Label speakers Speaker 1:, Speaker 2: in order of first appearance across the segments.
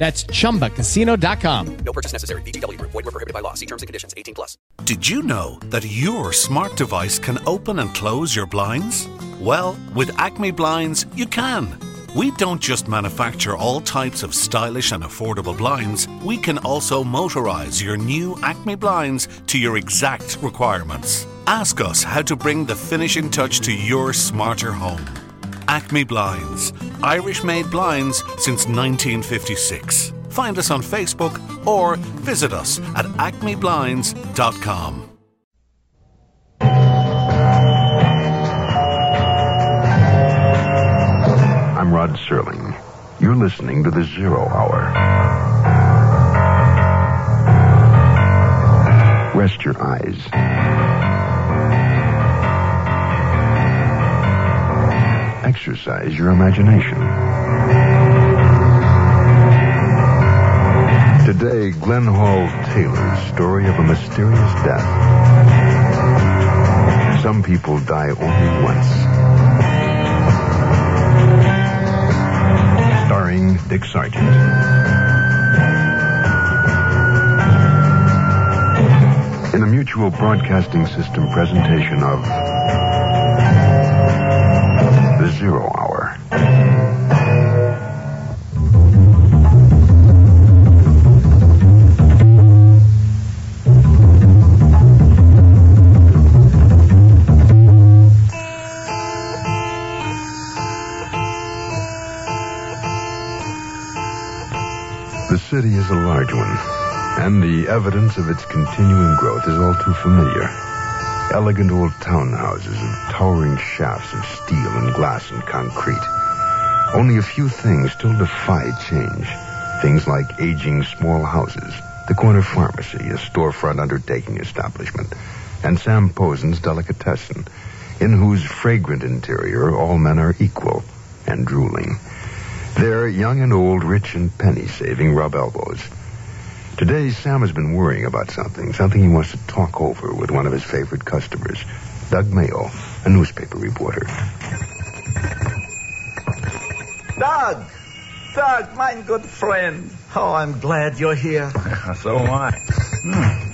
Speaker 1: That's chumbacasino.com.
Speaker 2: No purchase necessary. VGW Group. Void were prohibited by law. See terms and conditions. 18 plus.
Speaker 3: Did you know that your smart device can open and close your blinds? Well, with Acme Blinds, you can. We don't just manufacture all types of stylish and affordable blinds, we can also motorize your new Acme blinds to your exact requirements. Ask us how to bring the finishing touch to your smarter home. Acme Blinds, Irish made blinds since 1956. Find us on Facebook or visit us at acmeblinds.com.
Speaker 4: I'm Rod Serling. You're listening to the Zero Hour. Rest your eyes. Exercise your imagination. Today, Glenn Hall Taylor's story of a mysterious death. Some people die only once. Starring Dick Sargent. In a mutual broadcasting system presentation of The Zero Hour. The city is a large one, and the evidence of its continuing growth is all too familiar. Elegant old townhouses of towering shafts of steel and glass and concrete. Only a few things still defy change. Things like aging small houses, the corner pharmacy, a storefront undertaking establishment, and Sam Posen's delicatessen, in whose fragrant interior all men are equal and drooling. There, young and old, rich and penny saving, rub elbows. Today, Sam has been worrying about something, something he wants to talk over with one of his favorite customers, Doug Mayo, a newspaper reporter.
Speaker 5: Doug! Doug, my good friend. Oh, I'm glad you're here.
Speaker 6: so am I.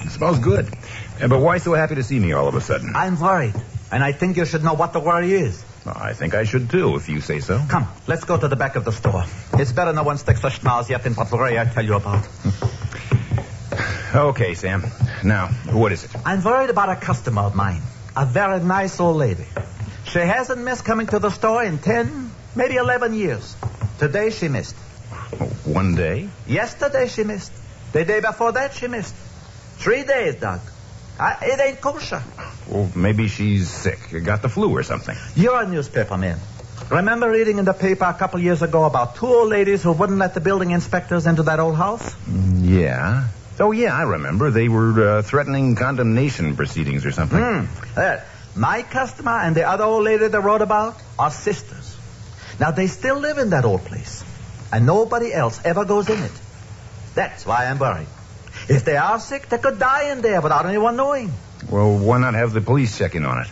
Speaker 6: It smells good. Uh, But why so happy to see me all of a sudden?
Speaker 5: I'm worried, and I think you should know what the worry is.
Speaker 6: I think I should too, if you say so.
Speaker 5: Come, let's go to the back of the store. It's better no one sticks a schnoz yet in what worry I tell you about.
Speaker 6: Okay, Sam. Now, what is it?
Speaker 5: I'm worried about a customer of mine, a very nice old lady. She hasn't missed coming to the store in 10, maybe 11 years. Today she missed.
Speaker 6: One day?
Speaker 5: Yesterday she missed. The day before that she missed. Three days, Doug. I, it ain't kosher.
Speaker 6: Well, maybe she's sick. Got the flu or something.
Speaker 5: You're a newspaper man. Remember reading in the paper a couple years ago about two old ladies who wouldn't let the building inspectors into that old house?
Speaker 6: Mm, yeah. Oh, yeah, I remember. They were uh, threatening condemnation proceedings or something.
Speaker 5: Hmm. There. My customer and the other old lady they wrote about are sisters. Now, they still live in that old place, and nobody else ever goes in it. That's why I'm worried. If they are sick, they could die in there without anyone knowing.
Speaker 6: Well, why not have the police check in on it?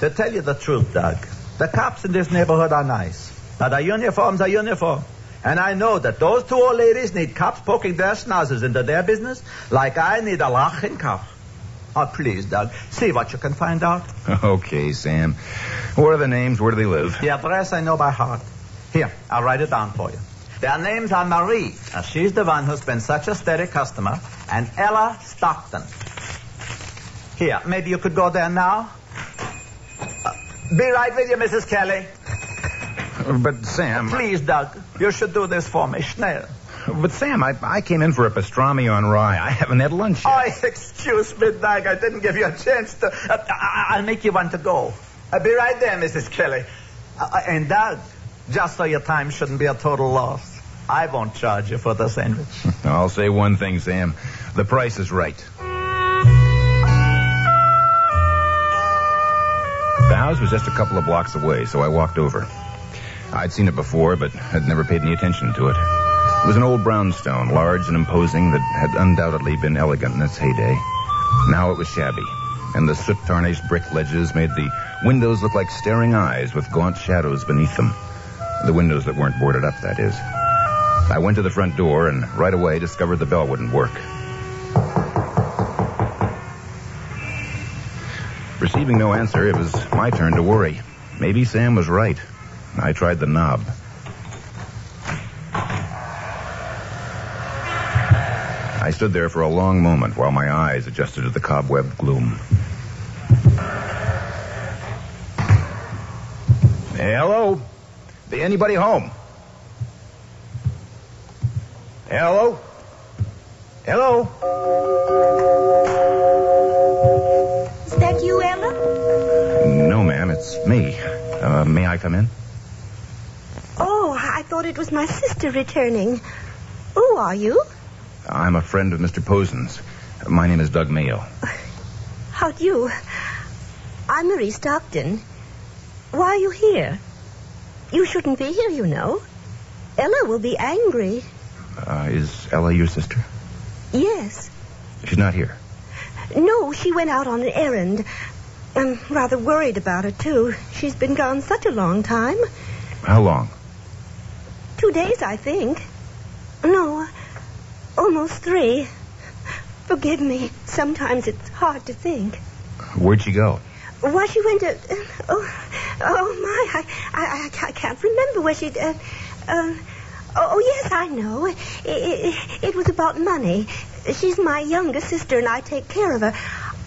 Speaker 5: To tell you the truth, Doug, the cops in this neighborhood are nice. Now, the uniforms are uniform. And I know that those two old ladies need cops poking their snozzes into their business like I need a loch in kop. Oh, please, Doug, see what you can find out.
Speaker 6: Okay, Sam. What are the names? Where do they live?
Speaker 5: The address I know by heart. Here, I'll write it down for you. Their names are Marie. Now, she's the one who's been such a steady customer, and Ella Stockton. Here, maybe you could go there now. Uh, be right with you, Mrs. Kelly.
Speaker 6: But, Sam.
Speaker 5: Please, Doug, you should do this for me, schnell.
Speaker 6: But, Sam, I, I came in for a pastrami on rye. I haven't had lunch yet.
Speaker 5: Oh, excuse me, Doug. I didn't give you a chance to. Uh, I- I'll make you want to go. I'll be right there, Mrs. Kelly. Uh, and, Doug, just so your time shouldn't be a total loss, I won't charge you for the sandwich.
Speaker 6: I'll say one thing, Sam. The price is right. The house was just a couple of blocks away, so I walked over. I'd seen it before, but had never paid any attention to it. It was an old brownstone, large and imposing, that had undoubtedly been elegant in its heyday. Now it was shabby, and the soot-tarnished brick ledges made the windows look like staring eyes with gaunt shadows beneath them. The windows that weren't boarded up, that is. I went to the front door and right away discovered the bell wouldn't work. Receiving no answer, it was my turn to worry. Maybe Sam was right. I tried the knob. I stood there for a long moment while my eyes adjusted to the cobwebbed gloom. Hello? Anybody home? Hello? Hello?
Speaker 7: Is that you, Ella?
Speaker 6: No, ma'am, it's me. Uh, may I come in?
Speaker 7: Thought it was my sister returning. Who are you?
Speaker 6: I'm a friend of Mr. Posen's. My name is Doug Mayo.
Speaker 7: How do you? I'm Marie Stockton. Why are you here? You shouldn't be here, you know. Ella will be angry.
Speaker 6: Uh, is Ella your sister?
Speaker 7: Yes.
Speaker 6: She's not here.
Speaker 7: No, she went out on an errand. I'm rather worried about her, too. She's been gone such a long time.
Speaker 6: How long?
Speaker 7: Two days, I think. No, almost three. Forgive me. Sometimes it's hard to think.
Speaker 6: Where'd she go?
Speaker 7: Why she went to? Oh, oh my! I, I, I can't remember where she. Uh, uh, oh yes, I know. It, it, it was about money. She's my younger sister, and I take care of her.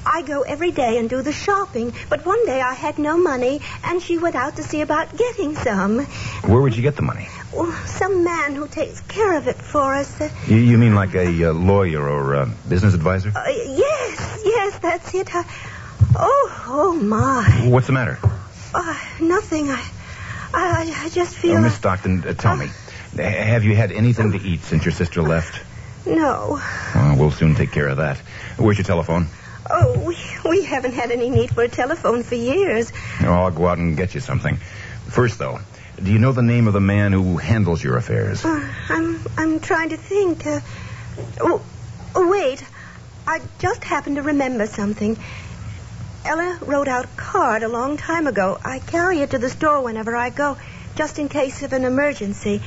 Speaker 7: I go every day and do the shopping, but one day I had no money, and she went out to see about getting some.
Speaker 6: Where would you get the money?
Speaker 7: Oh, some man who takes care of it for us. Uh,
Speaker 6: You, you mean like a uh, lawyer or a business advisor?
Speaker 7: uh, yes, yes, that's it. I, oh, oh my!
Speaker 6: What's the matter?
Speaker 7: Uh, nothing. I, I, I just feel.
Speaker 6: Uh, Miss Stockton, uh, tell me. Have you had anything to eat since your sister left?
Speaker 7: No.
Speaker 6: Oh, we'll soon take care of that. Where's your telephone?
Speaker 7: Oh, we, we haven't had any need for a telephone for years.
Speaker 6: Oh, I'll go out and get you something. First, though, do you know the name of the man who handles your affairs?
Speaker 7: Uh, I'm I'm trying to think. Uh, oh, oh, wait. I just happened to remember something. Ella wrote out a card a long time ago. I carry it to the store whenever I go, just in case of an emergency.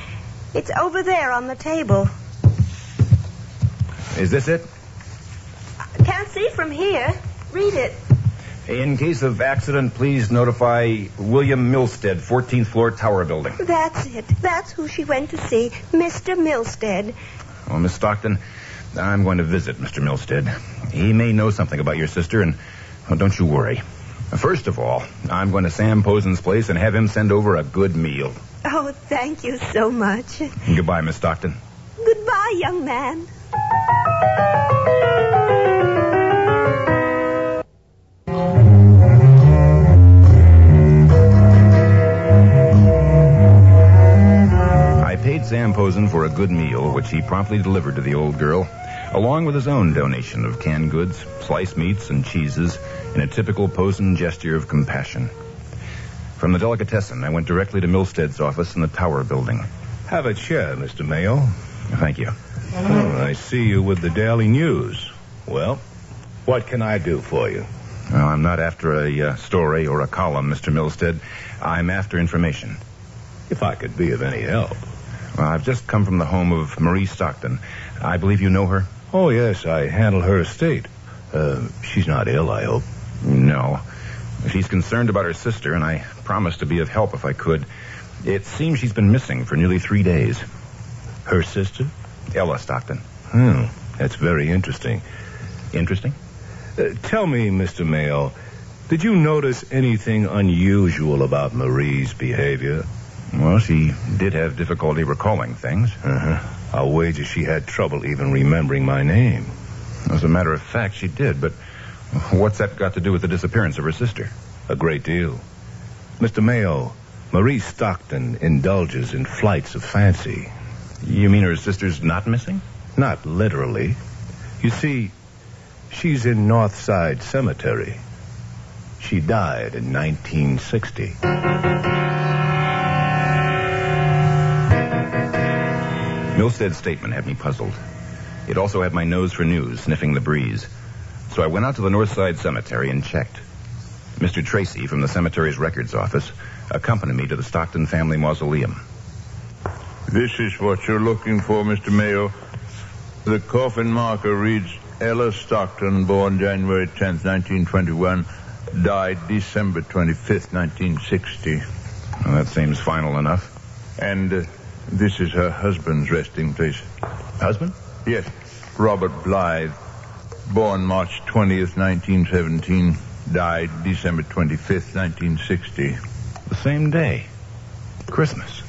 Speaker 7: It's over there on the table.
Speaker 6: Is this it?
Speaker 7: Can't see from here. Read it.
Speaker 6: In case of accident, please notify William Milstead, 14th floor tower building.
Speaker 7: That's it. That's who she went to see, Mr. Milstead.
Speaker 6: Well, Miss Stockton, I'm going to visit Mr. Milstead. He may know something about your sister, and well, don't you worry. First of all, I'm going to Sam Posen's place and have him send over a good meal.
Speaker 7: Oh, thank you so much.
Speaker 6: Goodbye, Miss Stockton.
Speaker 7: Goodbye, young man.
Speaker 6: Paid Sam Posen for a good meal, which he promptly delivered to the old girl, along with his own donation of canned goods, sliced meats, and cheeses, in a typical Posen gesture of compassion. From the delicatessen, I went directly to Milstead's office in the tower building.
Speaker 8: Have a chair, Mr. Mayo.
Speaker 6: Thank you.
Speaker 8: Oh, I see you with the Daily News. Well, what can I do for you?
Speaker 6: Well, I'm not after a uh, story or a column, Mr. Milstead. I'm after information.
Speaker 8: If I could be of any help.
Speaker 6: Well, I've just come from the home of Marie Stockton. I believe you know her?
Speaker 8: Oh, yes, I handle her estate. Uh, she's not ill, I hope.
Speaker 6: No. She's concerned about her sister, and I promised to be of help if I could. It seems she's been missing for nearly three days.
Speaker 8: Her sister?
Speaker 6: Ella Stockton.
Speaker 8: Hmm, that's very interesting.
Speaker 6: Interesting?
Speaker 8: Uh, tell me, Mr. Mayo, did you notice anything unusual about Marie's behavior?
Speaker 6: Well, she did have difficulty recalling things.
Speaker 8: Uh-huh. I'll wager she had trouble even remembering my name.
Speaker 6: As a matter of fact, she did, but what's that got to do with the disappearance of her sister?
Speaker 8: A great deal. Mr. Mayo, Marie Stockton indulges in flights of fancy.
Speaker 6: You mean her sister's not missing?
Speaker 8: Not literally. You see, she's in Northside Cemetery. She died in 1960.
Speaker 6: Milstead's statement had me puzzled. It also had my nose for news, sniffing the breeze. So I went out to the Northside Cemetery and checked. Mr. Tracy from the cemetery's records office accompanied me to the Stockton family mausoleum.
Speaker 9: This is what you're looking for, Mr. Mayo. The coffin marker reads Ella Stockton, born January 10th, 1921, died December 25th, 1960.
Speaker 6: Well, that seems final enough.
Speaker 9: And uh, this is her husband's resting place.
Speaker 6: Husband?
Speaker 9: Yes, Robert Blythe, born March 20th, 1917, died December 25th, 1960.
Speaker 6: The same day. Christmas.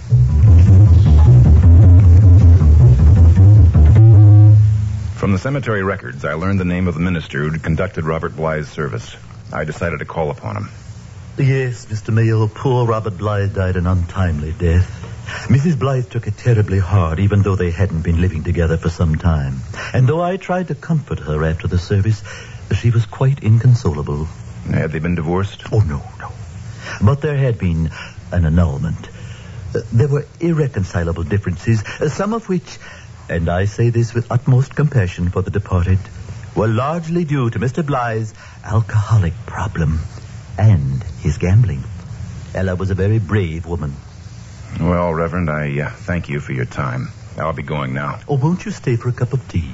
Speaker 6: From the cemetery records, I learned the name of the minister who'd conducted Robert Blythe's service. I decided to call upon him.
Speaker 10: Yes, Mr. Mayo, poor Robert Blythe died an untimely death. Mrs. Blythe took it terribly hard, even though they hadn't been living together for some time. And though I tried to comfort her after the service, she was quite inconsolable.
Speaker 6: Had they been divorced?
Speaker 10: Oh, no, no. But there had been an annulment. Uh, there were irreconcilable differences, uh, some of which, and I say this with utmost compassion for the departed, were largely due to Mr. Blythe's alcoholic problem and his gambling. Ella was a very brave woman.
Speaker 6: Well, Reverend, I uh, thank you for your time. I'll be going now.
Speaker 10: Oh, won't you stay for a cup of tea?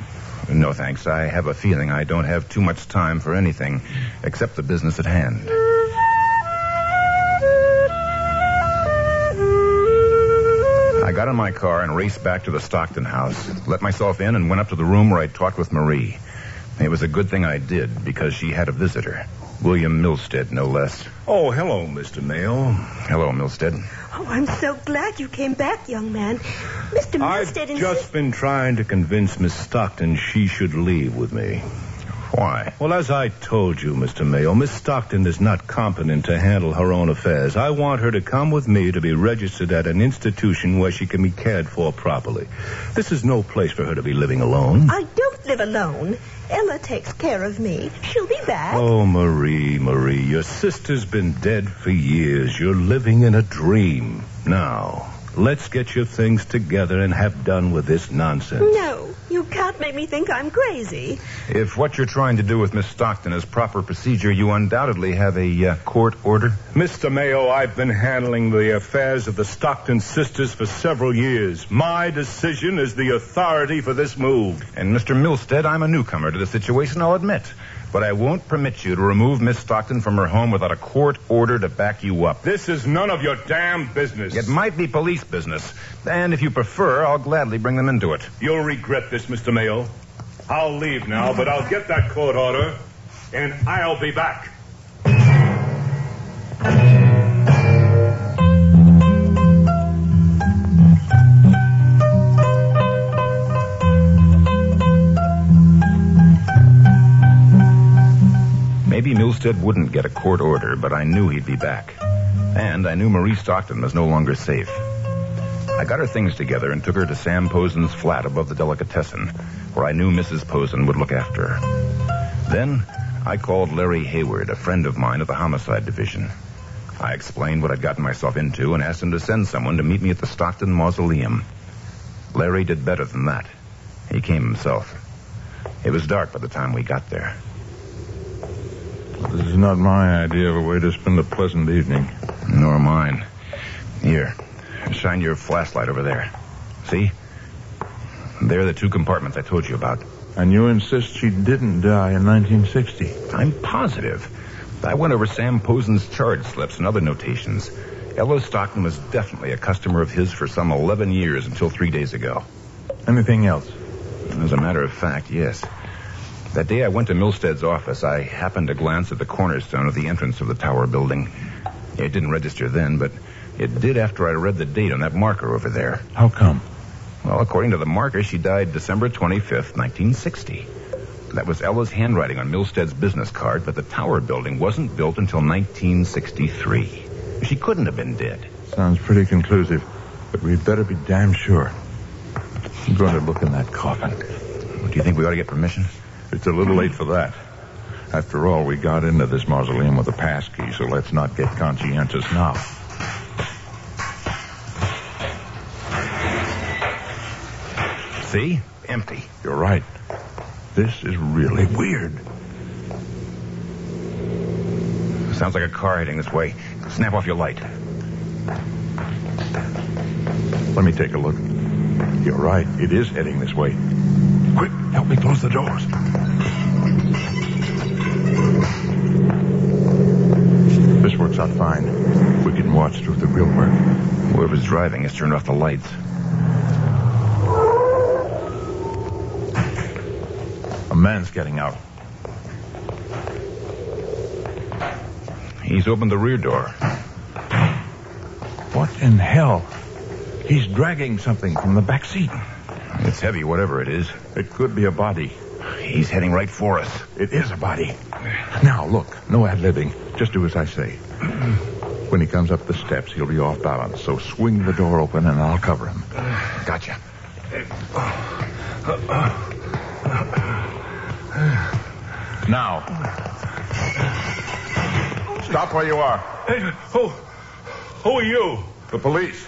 Speaker 6: No, thanks. I have a feeling I don't have too much time for anything except the business at hand. I got in my car and raced back to the Stockton house, let myself in, and went up to the room where I talked with Marie. It was a good thing I did because she had a visitor. William Milstead, no less.
Speaker 8: Oh, hello, Mr. Mayo.
Speaker 6: Hello, Milstead.
Speaker 7: Oh, I'm so glad you came back, young man. Mr.
Speaker 8: Milstead I've
Speaker 7: Milstead
Speaker 8: just been trying to convince Miss Stockton she should leave with me.
Speaker 6: Why?
Speaker 8: Well, as I told you, Mr. Mayo, Miss Stockton is not competent to handle her own affairs. I want her to come with me to be registered at an institution where she can be cared for properly. This is no place for her to be living alone.
Speaker 7: I don't live alone. Ella takes care of me. She'll be back.
Speaker 8: Oh, Marie, Marie, your sister's been dead for years. You're living in a dream. Now, let's get your things together and have done with this nonsense.
Speaker 7: No, you can't make me think I'm crazy.
Speaker 6: If what you're trying to do with Miss Stockton is proper procedure, you undoubtedly have a uh, court order.
Speaker 8: Mr. Mayo, I've been handling the affairs of the Stockton sisters for several years. My decision is the authority for this move.
Speaker 6: And Mr. Milstead, I'm a newcomer to the situation, I'll admit. But I won't permit you to remove Miss Stockton from her home without a court order to back you up.
Speaker 8: This is none of your damn business.
Speaker 6: It might be police business. And if you prefer, I'll gladly bring them into it.
Speaker 8: You'll regret this, Mr. Mayo. I'll leave now, but I'll get that court order, and I'll be back.
Speaker 6: Milstead wouldn't get a court order, but I knew he'd be back. And I knew Marie Stockton was no longer safe. I got her things together and took her to Sam Posen's flat above the delicatessen, where I knew Mrs. Posen would look after her. Then I called Larry Hayward, a friend of mine at the homicide division. I explained what I'd gotten myself into and asked him to send someone to meet me at the Stockton Mausoleum. Larry did better than that. He came himself. It was dark by the time we got there.
Speaker 9: This is not my idea of a way to spend a pleasant evening.
Speaker 6: Nor mine. Here, shine your flashlight over there. See? There are the two compartments I told you about.
Speaker 9: And you insist she didn't die in 1960?
Speaker 6: I'm positive. I went over Sam Posen's charge slips and other notations. Ella Stockton was definitely a customer of his for some 11 years until three days ago.
Speaker 9: Anything else?
Speaker 6: As a matter of fact, yes. That day I went to Milstead's office, I happened to glance at the cornerstone of the entrance of the tower building. It didn't register then, but it did after I read the date on that marker over there.
Speaker 9: How come?
Speaker 6: Well, according to the marker, she died December 25th, 1960. That was Ella's handwriting on Milstead's business card, but the tower building wasn't built until 1963. She couldn't have been dead.
Speaker 9: Sounds pretty conclusive, but we'd better be damn sure. I'm going to look in that coffin.
Speaker 6: Do you think we ought to get permission?
Speaker 9: It's a little late for that. After all, we got into this mausoleum with a pass key, so let's not get conscientious now.
Speaker 6: See? Empty.
Speaker 9: You're right. This is really weird.
Speaker 6: Sounds like a car heading this way. Snap off your light.
Speaker 9: Let me take a look. You're right. It is heading this way. Quick, help me close the doors. Out fine. We can watch through the real work.
Speaker 6: Whoever's driving has turned off the lights.
Speaker 9: A man's getting out.
Speaker 6: He's opened the rear door.
Speaker 9: What in hell? He's dragging something from the back seat.
Speaker 6: It's heavy, whatever it is.
Speaker 9: It could be a body.
Speaker 6: He's heading right for us.
Speaker 9: It is a body. Now, look, no ad libbing. Just do as I say. When he comes up the steps, he'll be off balance. So swing the door open and I'll cover him.
Speaker 6: Gotcha.
Speaker 9: Now. Stop where you are.
Speaker 8: Hey, who, who are you?
Speaker 9: The police.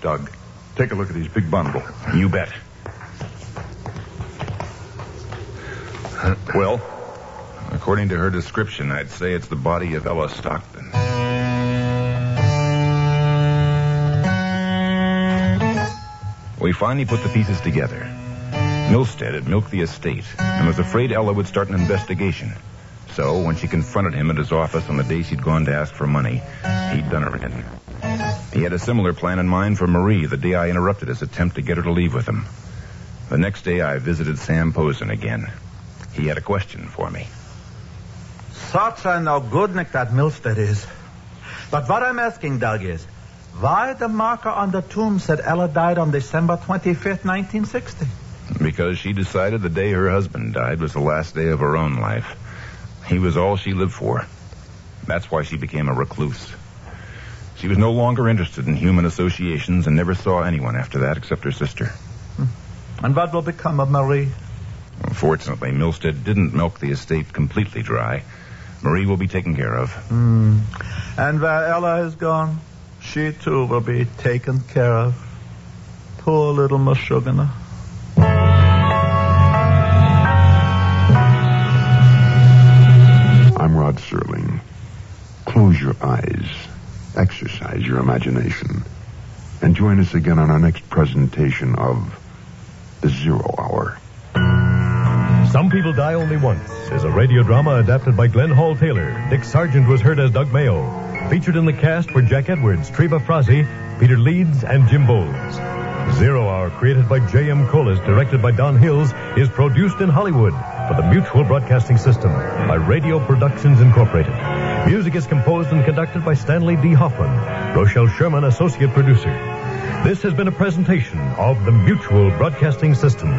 Speaker 9: Doug, take a look at his big bundle.
Speaker 6: You bet.
Speaker 9: Well,
Speaker 6: According to her description, I'd say it's the body of Ella Stockton. We finally put the pieces together. Milstead had milked the estate and was afraid Ella would start an investigation. So, when she confronted him at his office on the day she'd gone to ask for money, he'd done her in. He had a similar plan in mind for Marie the day I interrupted his attempt to get her to leave with him. The next day, I visited Sam Posen again. He had a question for me.
Speaker 5: Such a no good Nick that Milstead is. But what I'm asking, Doug, is why the marker on the tomb said Ella died on December 25th, 1960?
Speaker 6: Because she decided the day her husband died was the last day of her own life. He was all she lived for. That's why she became a recluse. She was no longer interested in human associations and never saw anyone after that except her sister. Hmm.
Speaker 5: And what will become of Marie?
Speaker 6: Fortunately, Milstead didn't milk the estate completely dry. Marie will be taken care of.
Speaker 5: Hmm. And where Ella is gone, she too will be taken care of. Poor little Meshuggah.
Speaker 4: I'm Rod Serling. Close your eyes, exercise your imagination, and join us again on our next presentation of The Zero Hour.
Speaker 11: Some People Die Only Once is a radio drama adapted by Glenn Hall Taylor. Dick Sargent was heard as Doug Mayo. Featured in the cast were Jack Edwards, Treva Frazzi, Peter Leeds, and Jim Bowles. Zero Hour, created by J.M. Collis, directed by Don Hills, is produced in Hollywood for the Mutual Broadcasting System by Radio Productions Incorporated. Music is composed and conducted by Stanley D. Hoffman, Rochelle Sherman, associate producer. This has been a presentation of the Mutual Broadcasting System.